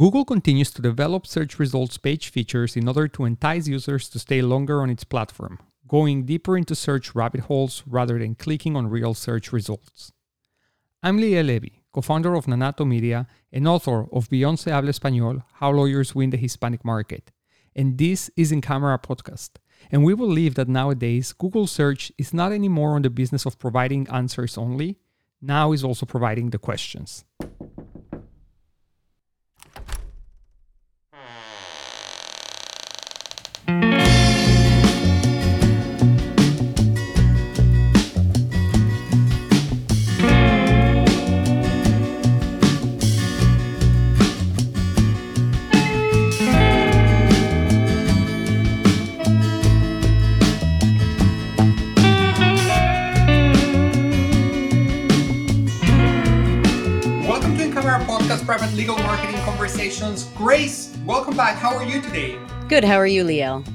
Google continues to develop search results page features in order to entice users to stay longer on its platform, going deeper into search rabbit holes rather than clicking on real search results. I'm Liel Levy, co founder of Nanato Media and author of Beyond Se Habla Español How Lawyers Win the Hispanic Market. And this is In Camera Podcast. And we believe that nowadays, Google search is not anymore on the business of providing answers only, now is also providing the questions. Private legal Marketing Conversations. Grace, welcome back. How are you today? Good. How are you, Liel?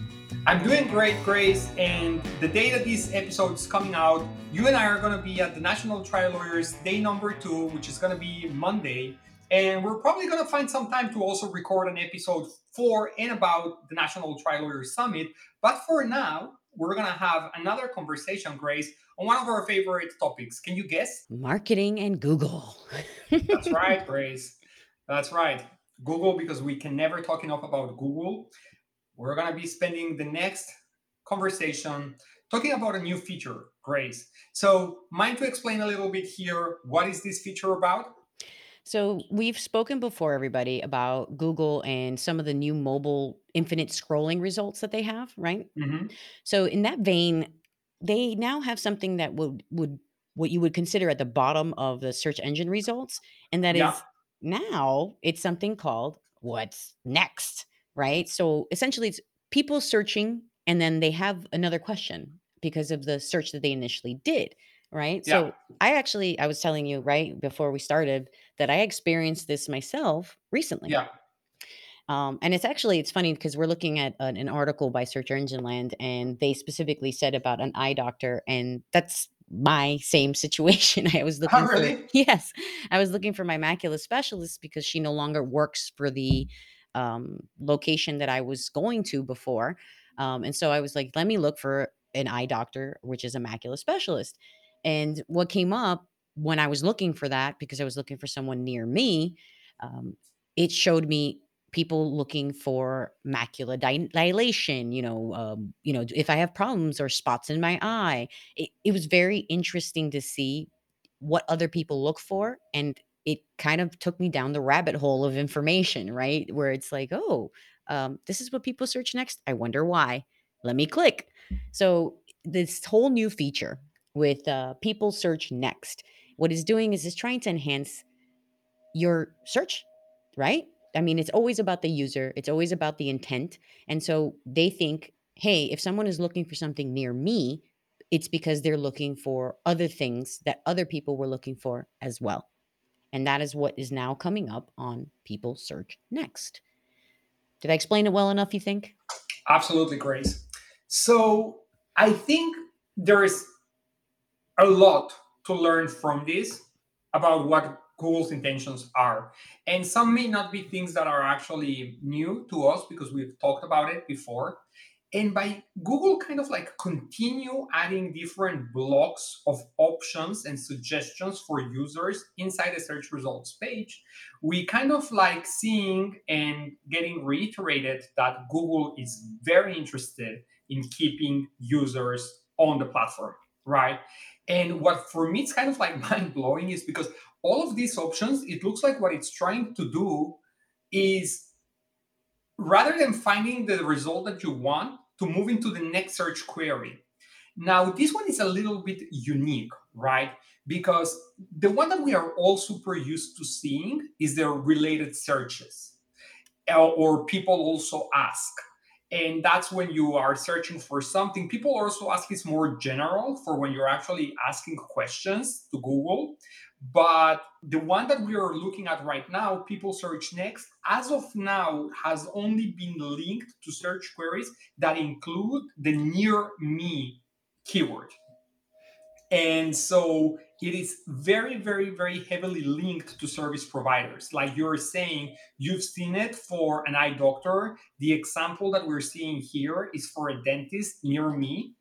I'm doing great, Grace. And the day that this episode is coming out, you and I are going to be at the National Trial Lawyers Day number two, which is going to be Monday. And we're probably going to find some time to also record an episode for and about the National Trial Lawyers Summit. But for now, we're going to have another conversation, Grace, on one of our favorite topics. Can you guess? Marketing and Google. That's right, Grace. That's right. Google, because we can never talk enough about Google. We're going to be spending the next conversation talking about a new feature, Grace. So, mind to explain a little bit here what is this feature about? So, we've spoken before, everybody, about Google and some of the new mobile infinite scrolling results that they have, right? Mm-hmm. So, in that vein, they now have something that would would what you would consider at the bottom of the search engine results, and that yeah. is now it's something called what's next, right? So essentially, it's people searching and then they have another question because of the search that they initially did, right? Yeah. So I actually, I was telling you right before we started that I experienced this myself recently. Yeah. Um, and it's actually it's funny because we're looking at an, an, article by Search Engine Land, and they specifically said about an eye doctor, and that's my same situation. I was looking oh, really? for yes, I was looking for my macula specialist because she no longer works for the um, location that I was going to before, um, and so I was like, let me look for an eye doctor, which is a macula specialist. And what came up when I was looking for that, because I was looking for someone near me, um, it showed me people looking for macular dilation you know um, you know if i have problems or spots in my eye. It, it was very interesting to see what other people look for and it kind of took me down the rabbit hole of information right? Where it's like oh um, this is what people search next. I wonder why. Let me click. So this whole new feature with uh, people search next what it's doing is it's trying to enhance your search right I mean, it's always about the user, it's always about the intent. And so they think, hey, if someone is looking for something near me, it's because they're looking for other things that other people were looking for as well. And that is what is now coming up on People Search Next. Did I explain it well enough, you think? Absolutely, Grace. So I think there is a lot to learn from this about what Google's intentions are. And some may not be things that are actually new to us because we've talked about it before. And by Google kind of like continue adding different blocks of options and suggestions for users inside the search results page, we kind of like seeing and getting reiterated that Google is very interested in keeping users on the platform, right? And what for me it's kind of like mind blowing is because all of these options, it looks like what it's trying to do is rather than finding the result that you want, to move into the next search query. Now, this one is a little bit unique, right? Because the one that we are all super used to seeing is the related searches, uh, or people also ask. And that's when you are searching for something. People also ask is more general for when you're actually asking questions to Google. But the one that we are looking at right now, People Search Next, as of now, has only been linked to search queries that include the near me keyword. And so it is very, very, very heavily linked to service providers. Like you're saying, you've seen it for an eye doctor. The example that we're seeing here is for a dentist near me.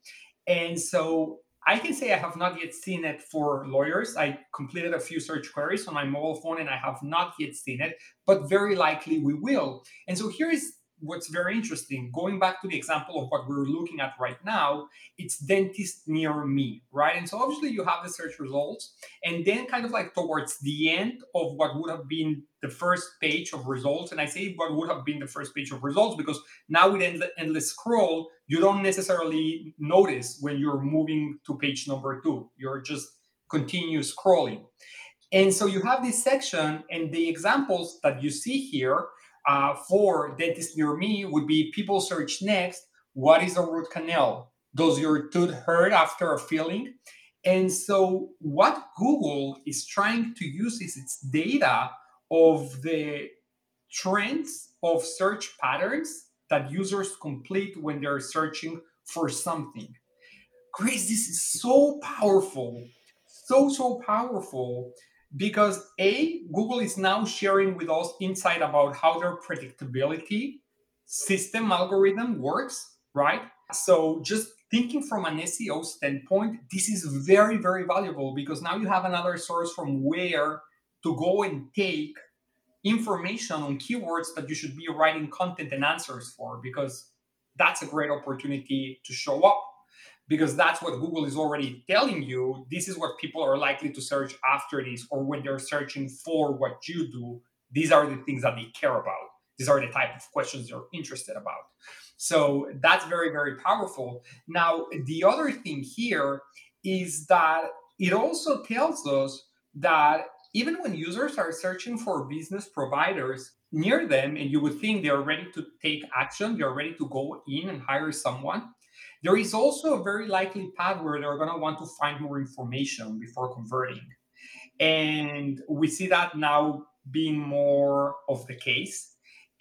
And so I can say I have not yet seen it for lawyers. I completed a few search queries on my mobile phone and I have not yet seen it, but very likely we will. And so here is what's very interesting going back to the example of what we're looking at right now it's dentist near me right? And so obviously you have the search results and then kind of like towards the end of what would have been the first page of results and i say what would have been the first page of results because now with endless scroll you don't necessarily notice when you're moving to page number two. You're just continue scrolling. And so you have this section and the examples that you see here uh, for dentist near me would be people search next what is a root canal? Does your tooth hurt after a filling? And so what google is trying to use is its data of the trends of search patterns that users complete when they're searching for something. Grace this is so powerful so so powerful because a google is now sharing with us insight about how their predictability system algorithm works right? So just thinking from an seo standpoint this is very very valuable because now you have another source from where to go and take information on keywords that you should be writing content and answers for because that's a great opportunity to show up because that's what Google is already telling you. This is what people are likely to search after this, or when they're searching for what you do. These are the things that they care about. These are the type of questions they're interested about. So that's very, very powerful. Now, the other thing here is that it also tells us that even when users are searching for business providers near them, and you would think they're ready to take action, they're ready to go in and hire someone, there is also a very likely path where they're going to want to find more information before converting. And we see that now being more of the case.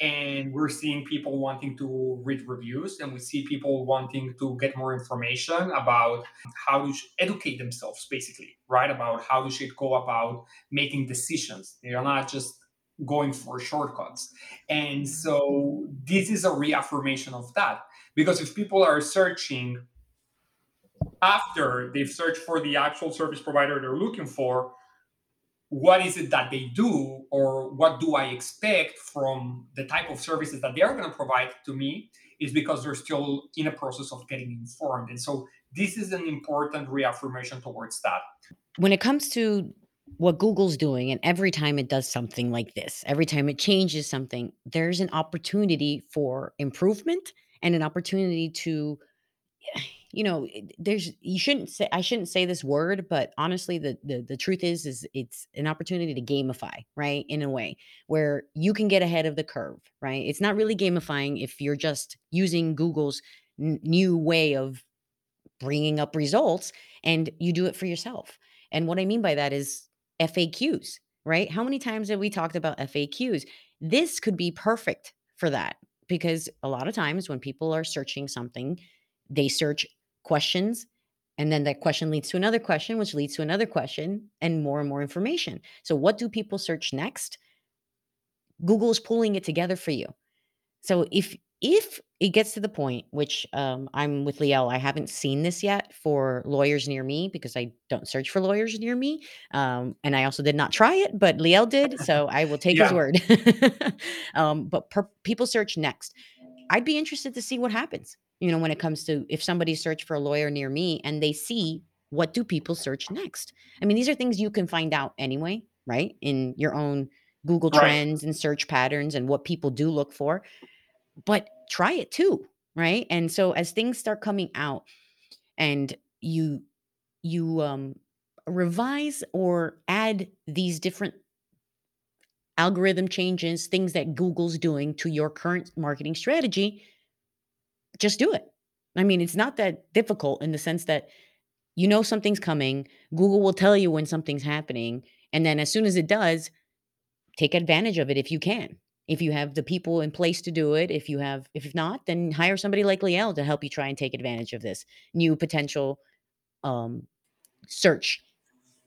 And we're seeing people wanting to read reviews, and we see people wanting to get more information about how to educate themselves, basically, right? About how they should go about making decisions. They're not just going for shortcuts. And so this is a reaffirmation of that. Because if people are searching after they've searched for the actual service provider they're looking for, what is it that they do or what do I expect from the type of services that they're going to provide to me is because they're still in a process of getting informed. And so this is an important reaffirmation towards that. When it comes to what Google's doing, and every time it does something like this, every time it changes something, there's an opportunity for improvement and an opportunity to you know eh, there's you shouldn't say i shouldn't say this word but honestly the, the the truth is is it's an opportunity to gamify right in a way where you can get ahead of the curve right? It's not really gamifying if you're just using google's n- new way of bringing up results and you do it for yourself. And what i mean by that is faqs right? How many times have we talked about faqs this could be perfect for that because a lot of times when people are searching something, they search questions and then that question leads to another question, which leads to another question and more and more information. So, what do people search next? Google is pulling it together for you. So, if if it gets to the point, which um, I'm with Liel, I haven't seen this yet for lawyers near me because I don't search for lawyers near me, um, and I also did not try it, but Liel did, so I will take his word. um, but per- people search next. I'd be interested to see what happens. You know, when it comes to if somebody search for a lawyer near me and they see what do people search next. I mean, these are things you can find out anyway, right? In your own Google Right. Trends and search patterns and what people do look for but try it too right? And so as things start coming out and you you um revise or add these different algorithm changes things that google's doing to your current marketing strategy just do it. I mean it's not that difficult in the sense that you know something's coming google will tell you when something's happening and then as soon as it does take advantage of it if you can if you have the people in place to do it if you have if not then hire somebody like liel to help you try and take advantage of this new potential um search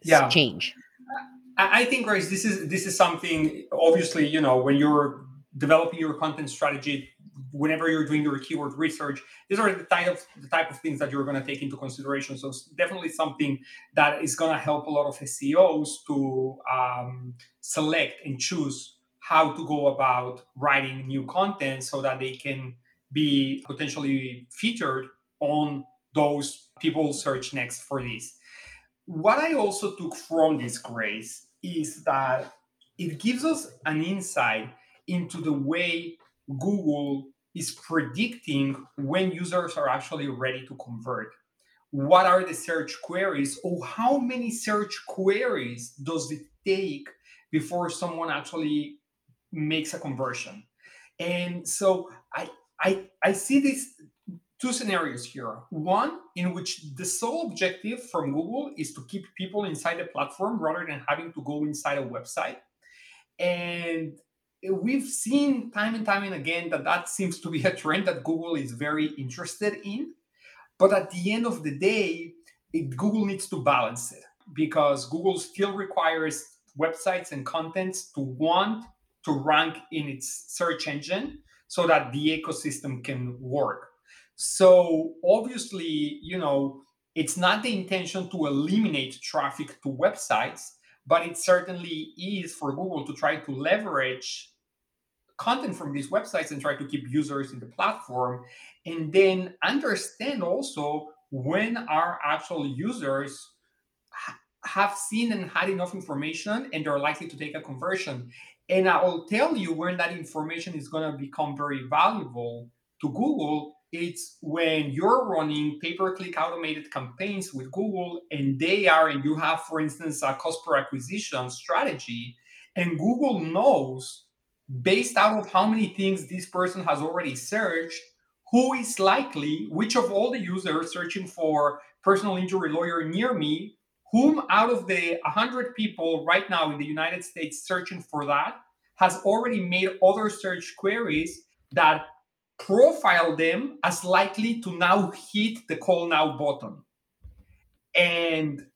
Yeah. change. I I think, Grace, this is this is something. Obviously, you know, when you're developing your content strategy, whenever you're doing your keyword research, these are the type of the type of things that you're going to take into consideration. So, it's definitely something that is going to help a lot of SEOs to um, select and choose how to go about writing new content so that they can be potentially featured on those people search next for this. What I also took from this, Grace, is that it gives us an insight into the way Google is predicting when users are actually ready to convert. What are the search queries, or how many search queries does it take before someone actually makes a conversion? And so I I, I see these two scenarios here. One in which the sole objective from Google is to keep people inside the platform rather than having to go inside a website. And we've seen time and time and again that that seems to be a trend that Google is very interested in. But at the end of the day, it, Google needs to balance it because Google still requires websites and contents to want to rank in its search engine so that the ecosystem can work. So obviously, you know, it's not the intention to eliminate traffic to websites, but it certainly is for Google to try to leverage content from these websites and try to keep users in the platform and then understand also when our actual users ha- have seen and had enough information and they're likely to take a conversion and i will tell you when that information is going to become very valuable to google. It's when you're running pay-per-click automated campaigns with google and they are and you have for instance a cost per acquisition strategy and google knows based out of how many things this person has already searched, who is likely, which of all the users searching for personal injury lawyer near me, whom out of the 100 people right now in the United States searching for that has already made other search queries that profile them as likely to now hit the call now button. And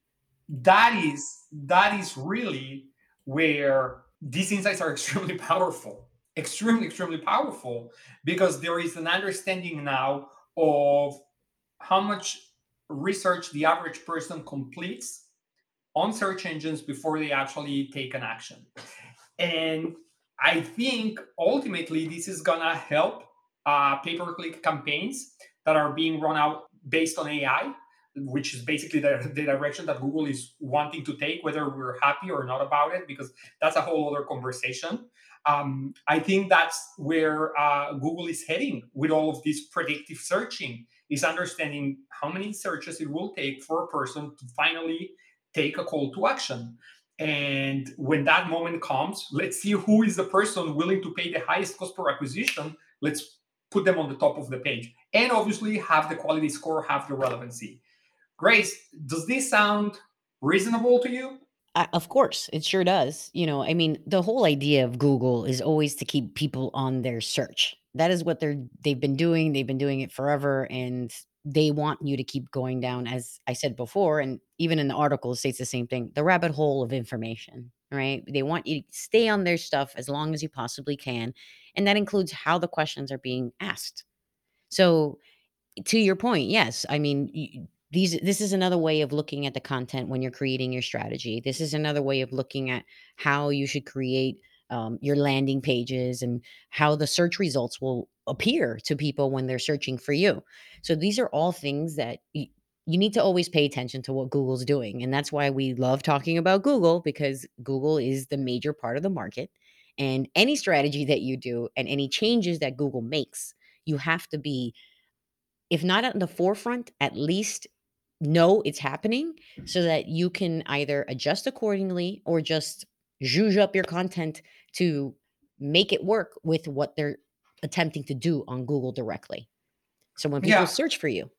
that is that is really where these insights are extremely powerful, extremely, extremely powerful because there is an understanding now of how much research the average person completes on search engines before they actually take an action. And I think ultimately this is gonna help uh, pay-per-click campaigns that are being run out based on AI which is basically the, the direction that Google is wanting to take, whether we're happy or not about it, because that's a whole other conversation. Um, I think that's where uh, Google is heading with all of this predictive searching, is understanding how many searches it will take for a person to finally take a call to action. And when that moment comes, let's see who is the person willing to pay the highest cost per acquisition. Let's put them on the top of the page. And obviously have the quality score, have the relevancy. Grace, does this sound reasonable to you? Uh, of course, it sure does. You know, I mean, the whole idea of Google is always to keep people on their search. That is what they're they've been doing. They've been doing it forever, and they want you to keep going down, as I said before, and even in the article it states the same thing: the rabbit hole of information. Right? They want you to stay on their stuff as long as you possibly can, and that includes how the questions are being asked. So, to your point, yes, I mean. these this is another way of looking at the content when you're creating your strategy this is another way of looking at how you should create um, your landing pages and how the search results will appear to people when they're searching for you. So these are all things that y- you need to always pay attention to what google's doing and that's why we love talking about google because google is the major part of the market and any strategy that you do and any changes that google makes you have to be if not at the forefront, at least know it's happening so that you can either adjust accordingly or just zhuzh up your content to make it work with what they're attempting to do on Google directly. So when people Yeah, search for you,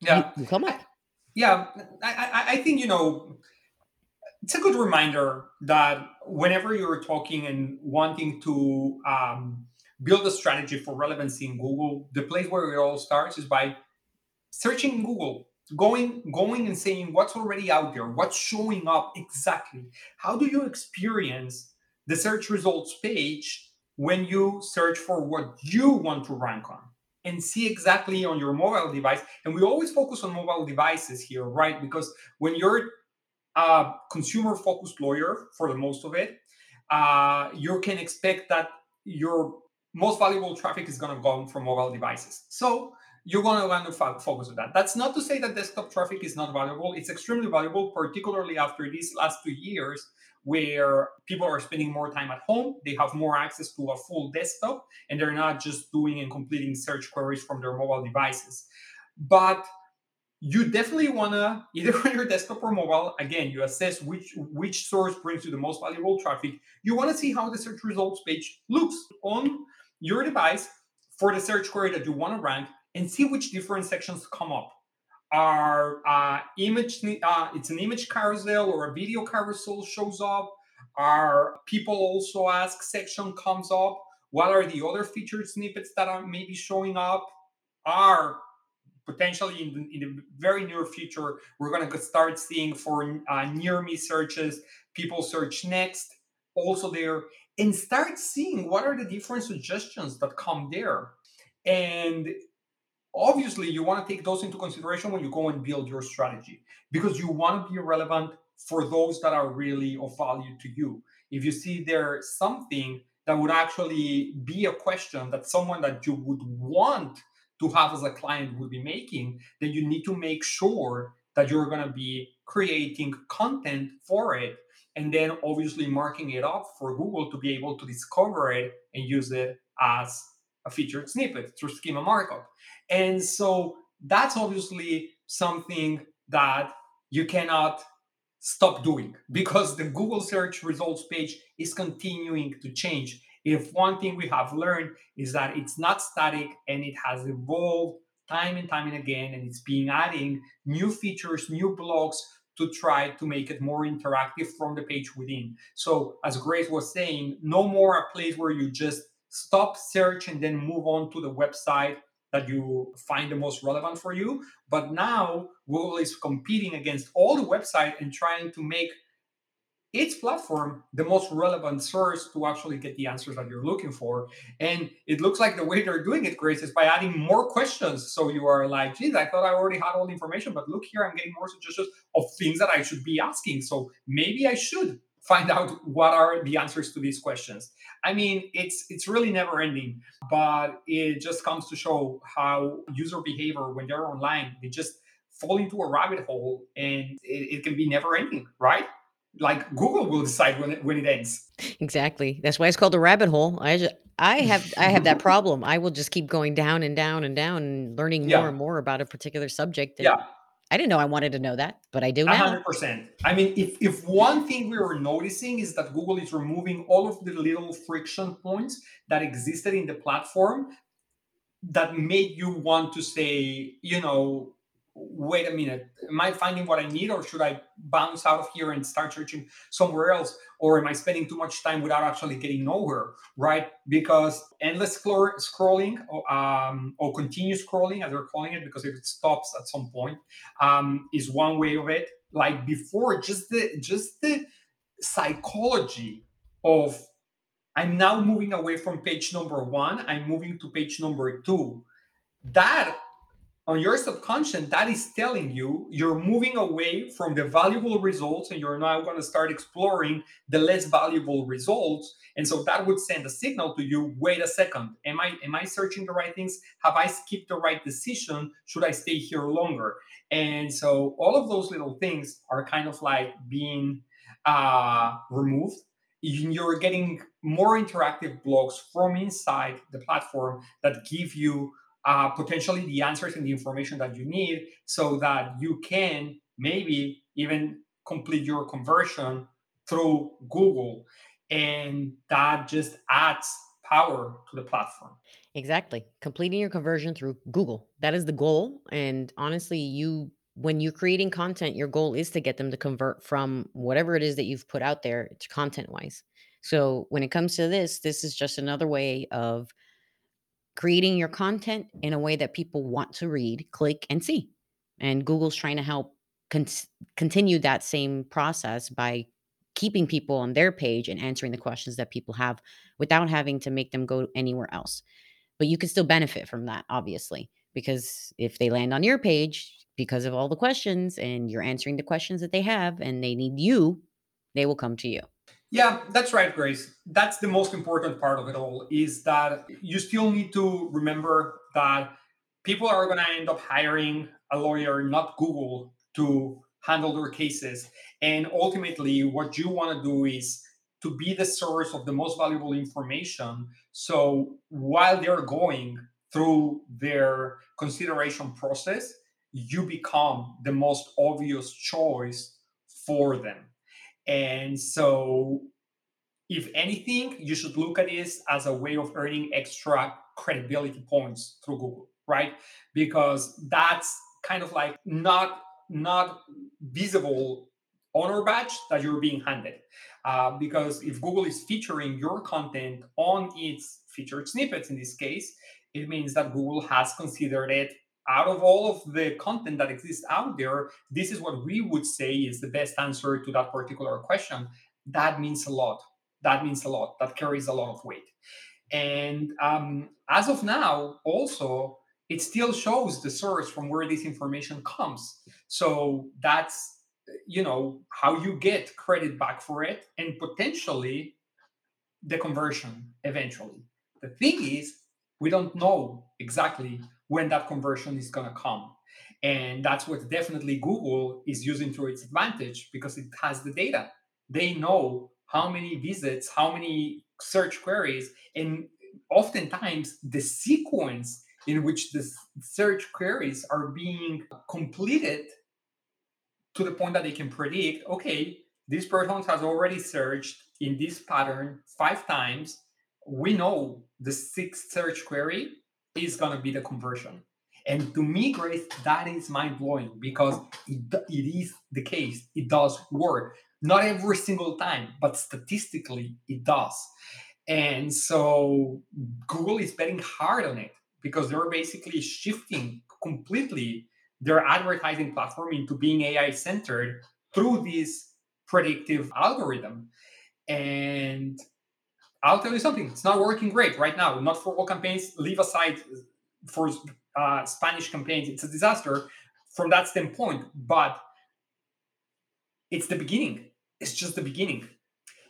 you, yeah, you come up. yeah. I, I, I think you know it's a good reminder that whenever you're talking and wanting to um, build a strategy for relevancy in Google, the place where it all starts is by searching Google going going and saying what's already out there what's showing up exactly how do you experience the search results page when you search for what you want to rank on and see exactly on your mobile device and we always focus on mobile devices here right because when you're a consumer focused lawyer for the most of it uh, you can expect that your most valuable traffic is going to come from mobile devices so you're going to want to focus on that. That's not to say that desktop traffic is not valuable. It's extremely valuable, particularly after these last two years where people are spending more time at home. They have more access to a full desktop and they're not just doing and completing search queries from their mobile devices. But you definitely want to either on your desktop or mobile again you assess which which source brings you the most valuable traffic you want to see how the search results page looks on your device for the search query that you want to rank and see which different sections come up. Are uh, image? Uh, it's an image carousel or a video carousel shows up. Are people also ask section comes up? What are the other featured snippets that are maybe showing up? Are potentially in the, in the very near future we're going to start seeing for uh, near me searches people search next also there and start seeing what are the different suggestions that come there and obviously you want to take those into consideration when you go and build your strategy because you want to be relevant for those that are really of value to you. If you see there's something that would actually be a question that someone that you would want to have as a client would be making then you need to make sure that you're going to be creating content for it and then obviously marking it up for google to be able to discover it and use it as a featured snippet through schema markup. And so that's obviously something that you cannot stop doing because the Google search results page is continuing to change. If one thing we have learned is that it's not static and it has evolved time and time and again, and it's being adding new features, new blocks to try to make it more interactive from the page within. So, as Grace was saying, no more a place where you just stop search and then move on to the website that you find the most relevant for you. But now Google is competing against all the website and trying to make its platform the most relevant source to actually get the answers that you're looking for. And it looks like the way they're doing it, Grace, is by adding more questions. So you are like, geez, I thought I already had all the information, but look here, I'm getting more suggestions of things that I should be asking. So maybe I should find out what are the answers to these questions. I mean, it's it's really never ending, but it just comes to show how user behavior when they're online, they just fall into a rabbit hole and it, it can be never ending, right? Like Google will decide when it, when it ends. Exactly. That's why it's called a rabbit hole. I just I have I have that problem. I will just keep going down and down and down and learning more yeah. and more about a particular subject. Yeah I didn't know I wanted to know that, but I do now. 100%. I mean, if, if one thing we were noticing is that Google is removing all of the little friction points that existed in the platform that made you want to say, you know, wait a minute, am I finding what I need or should I bounce out of here and start searching somewhere else? Or am I spending too much time without actually getting nowhere, right? Because endless scrolling or, um, or continuous scrolling, as they're calling it, because if it stops at some point, um, is one way of it. Like before, just the just the psychology of I'm now moving away from page number one, I'm moving to page number two. That on your subconscious, that is telling you you're moving away from the valuable results and you're now going to start exploring the less valuable results. And so that would send a signal to you, wait a second, am I am I searching the right things? Have I skipped the right decision? Should I stay here longer? And so all of those little things are kind of like being uh, removed. You're getting more interactive blogs from inside the platform that give you uh, potentially the answers and the information that you need so that you can maybe even complete your conversion through Google. And that just adds power to the platform. Exactly. Completing your conversion through Google. That is the goal. And honestly, you when you're creating content, your goal is to get them to convert from whatever it is that you've put out there to content wise. So when it comes to this, this is just another way of creating your content in a way that people want to read, click, and see. And Google's trying to help con- continue that same process by keeping people on their page and answering the questions that people have without having to make them go anywhere else. But you can still benefit from that, obviously, because if they land on your page because of all the questions and you're answering the questions that they have and they need you, they will come to you. Yeah, that's right, Grace. That's the most important part of it all is that you still need to remember that people are going to end up hiring a lawyer, not Google, to handle their cases. And ultimately, what you want to do is to be the source of the most valuable information. So while they're going through their consideration process, you become the most obvious choice for them. And so, if anything, you should look at this as a way of earning extra credibility points through Google, right? Because that's kind of like not not visible honor badge that you're being handed. Uh, because if Google is featuring your content on its featured snippets in this case, it means that Google has considered it out of all of the content that exists out there, this is what we would say is the best answer to that particular question. That means a lot. That means a lot. That carries a lot of weight. And um, as of now, also, it still shows the source from where this information comes. So that's you know how you get credit back for it and potentially the conversion eventually. The thing is, we don't know exactly when that conversion is going to come. And that's what definitely Google is using to its advantage because it has the data. They know how many visits, how many search queries, and oftentimes the sequence in which the search queries are being completed to the point that they can predict okay, this person has already searched in this pattern five times. We know the sixth search query is going to be the conversion. And to me, Grace, that is mind blowing because it, it is the case. It does work. Not every single time, but statistically, it does. And so Google is betting hard on it because they're basically shifting completely their advertising platform into being AI centered through this predictive algorithm. And I'll tell you something, it's not working great right now. Not for all campaigns. Leave aside for uh, Spanish campaigns, it's a disaster from that standpoint. But it's the beginning. It's just the beginning.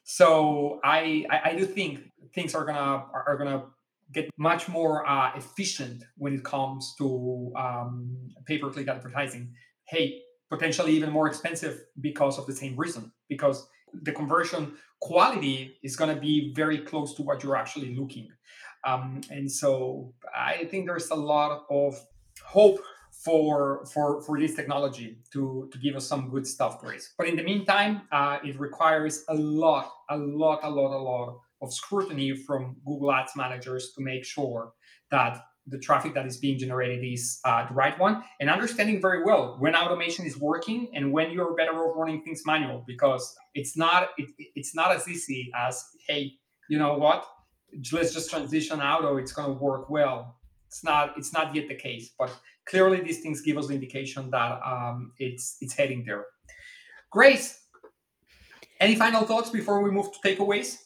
So I I, I do think things are gonna are, gonna get much more uh, efficient when it comes to um, pay per click advertising. Hey, potentially even more expensive because of the same reason because the conversion quality is going to be very close to what you're actually looking. Um, and so I think there's a lot of hope for for for this technology to to give us some good stuff, Grace. But in the meantime, uh, it requires a lot, a lot, a lot, a lot of scrutiny from Google Ads managers to make sure that the traffic that is being generated is uh, the right one. And understanding very well when automation is working and when you're better off running things manual because it's not it, it's not as easy as hey you know what? Let's just transition auto it's going to work well. It's not it's not yet the case but clearly these things give us the indication that um, it's it's heading there. Grace any final thoughts before we move to takeaways?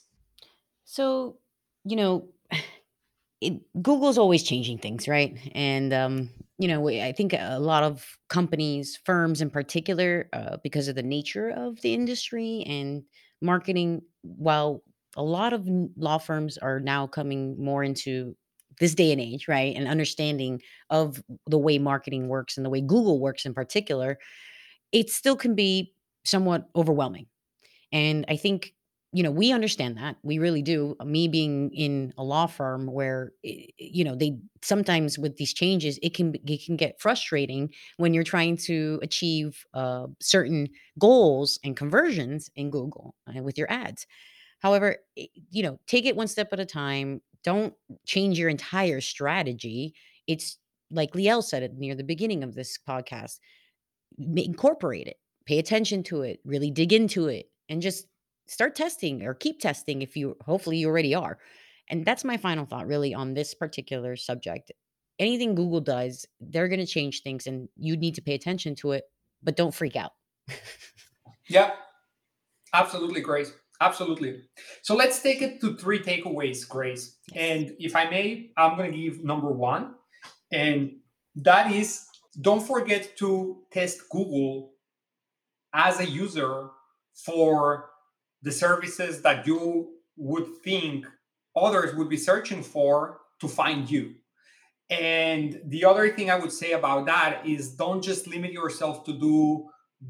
So you know it, Google's always changing things, right? And um, you know, I think a lot of companies, firms in particular, uh, because of the nature of the industry and marketing, while a lot of law firms are now coming more into this day and age, right, and understanding of the way marketing works and the way Google works in particular, it still can be somewhat overwhelming. And I think you know, we understand that. We really do. Me being in a law firm where you know, they sometimes with these changes, it can it can get frustrating when you're trying to achieve uh, certain goals and conversions in Google uh, with your ads. However, you know, take it one step at a time. Don't change your entire strategy. It's like Liel said it near the beginning of this podcast. Incorporate it, pay attention to it, really dig into it, and just start testing or keep testing if you hopefully you already are. And that's my final thought really on this particular subject. anything Google does, they're going to change things and you need to pay attention to it, but don't freak out. yeah, absolutely, Grace. Absolutely. So let's take it to three takeaways, Grace. And if I may, I'm going to give number one. And that is don't forget to test Google as a user for the services that you would think others would be searching for to find you. And the other thing I would say about that is don't just limit yourself to do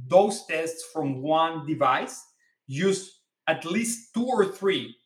those tests from one device. Use at least two or three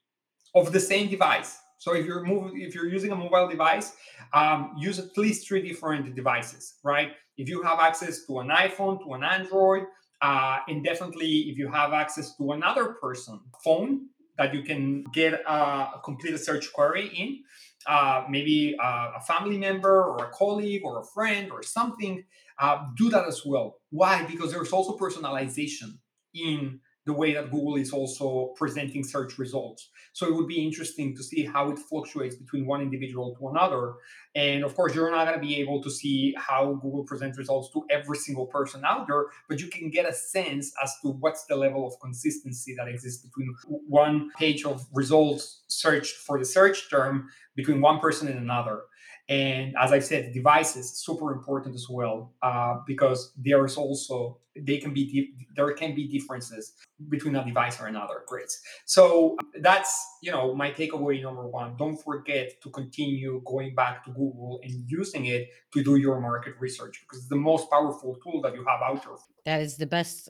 of the same device. So if you're moving, if you're using a mobile device, um, use at least three different devices, right? If you have access to an iPhone, to an Android, uh, and definitely if you have access to another person phone that you can get a, complete search query in, uh, maybe uh, a family member or a colleague or a friend or something, uh, do that as well. Why? Because there's also personalization in the way that Google is also presenting search results. So it would be interesting to see how it fluctuates between one individual to another. And of course, you're not going to be able to see how Google presents results to every single person out there, but you can get a sense as to what's the level of consistency that exists between one page of results searched for the search term between one person and another. And as I said, devices super important as well uh, because there is also they can be there can be differences between a device or another. Great. So that's you know my takeaway number one. Don't forget to continue going back to Google and using it to do your market research because it's the most powerful tool that you have out there. That is the best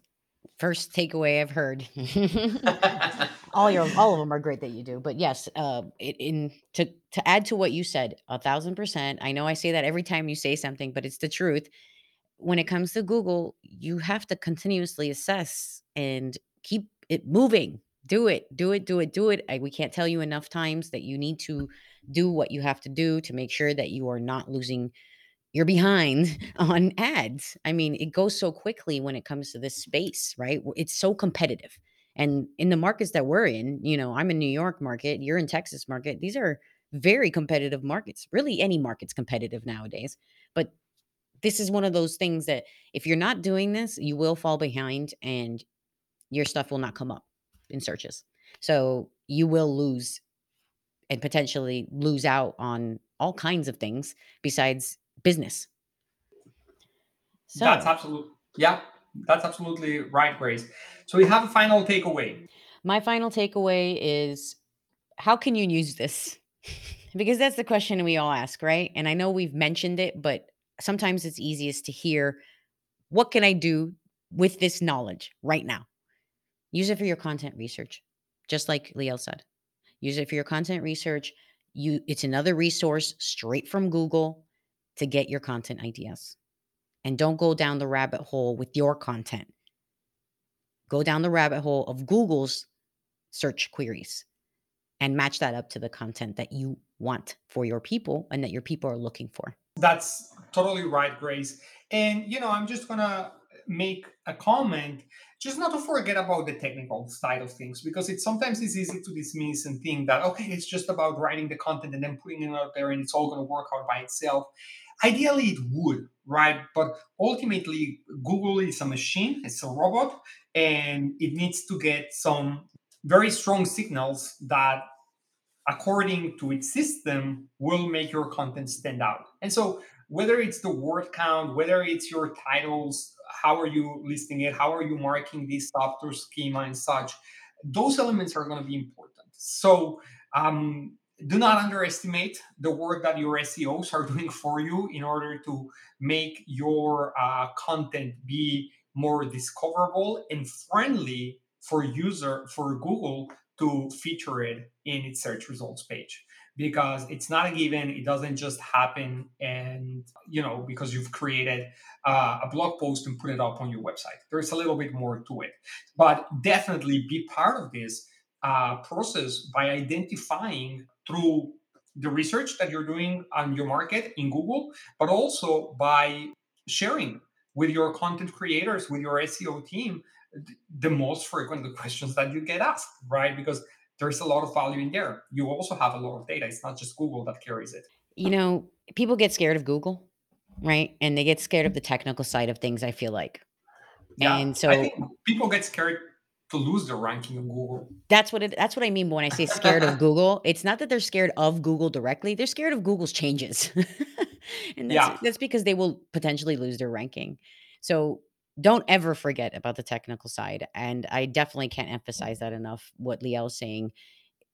first takeaway I've heard. all your all of them are great that you do, but yes, uh, it, in to to add to what you said, a thousand percent. I know I say that every time you say something, but it's the truth. When it comes to Google, you have to continuously assess and keep it moving. Do it, do it, do it, do it. I, we can't tell you enough times that you need to do what you have to do to make sure that you are not losing you're behind on ads. I mean, it goes so quickly when it comes to this space, right? It's so competitive. And in the markets that we're in, you know, I'm in New York market, you're in Texas market. These are very competitive markets. Really any market's competitive nowadays. But this is one of those things that if you're not doing this, you will fall behind and your stuff will not come up in searches. So you will lose and potentially lose out on all kinds of things besides business. So that's absolutely yeah, that's absolutely right, Grace. So we have a final takeaway. My final takeaway is how can you use this? because that's the question we all ask, right? And I know we've mentioned it, but sometimes it's easiest to hear what can I do with this knowledge right now? Use it for your content research, just like Liel said. Use it for your content research. You it's another resource straight from Google to get your content ideas. And don't go down the rabbit hole with your content. Go down the rabbit hole of Google's search queries and match that up to the content that you want for your people and that your people are looking for. That's totally right, Grace. And, you know, I'm just going to make a comment just not to forget about the technical side of things because it sometimes is easy to dismiss and think that okay it's just about writing the content and then putting it out there and it's all going to work out by itself Ideally, it would, right? But ultimately, Google is a machine, it's a robot, and it needs to get some very strong signals that, according to its system, will make your content stand out. And so, whether it's the word count, whether it's your titles, how are you listing it, how are you marking this software schema and such, those elements are going to be important. So, um, do not underestimate the work that your SEOs are doing for you in order to make your uh, content be more discoverable and friendly for user for Google to feature it in its search results page. Because it's not a given it doesn't just happen and you know because you've created uh, a blog post and put it up on your website. There's a little bit more to it. But definitely be part of this uh, process by identifying through the research that you're doing on your market in Google, but also by sharing with your content creators, with your SEO team, the most frequent questions that you get asked, right? Because there's a lot of value in there. You also have a lot of data. It's not just Google that carries it. you know, people get scared of Google, right? And they get scared of the technical side of things, I feel like. Yeah, And so I think people get scared to lose their ranking on Google. that's what it that's what I mean when I say scared of Google. It's not that they're scared of Google directly. They're scared of Google's changes. and that's Yeah. that's because they will potentially lose their ranking. So don't ever forget about the technical side. And I definitely can't emphasize that enough. What Liel's saying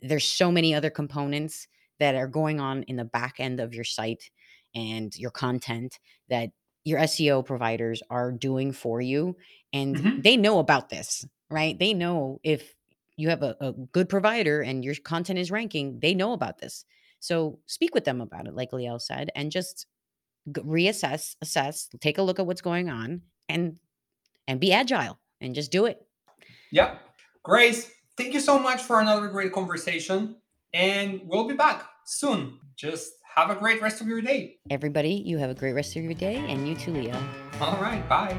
there's so many other components that are going on in the back end of your site and your content that your SEO providers are doing for you. And Mhm. they know about this, right? They know if you have a, a good provider and your content is ranking, they know about this. So speak with them about it, like Liel said, and just reassess, assess, take a look at what's going on and and be agile and just do it. Yeah. Grace, thank you so much for another great conversation. And we'll be back soon. Just have a great rest of your day. Everybody, you have a great rest of your day and you too, Leo. All right. Bye.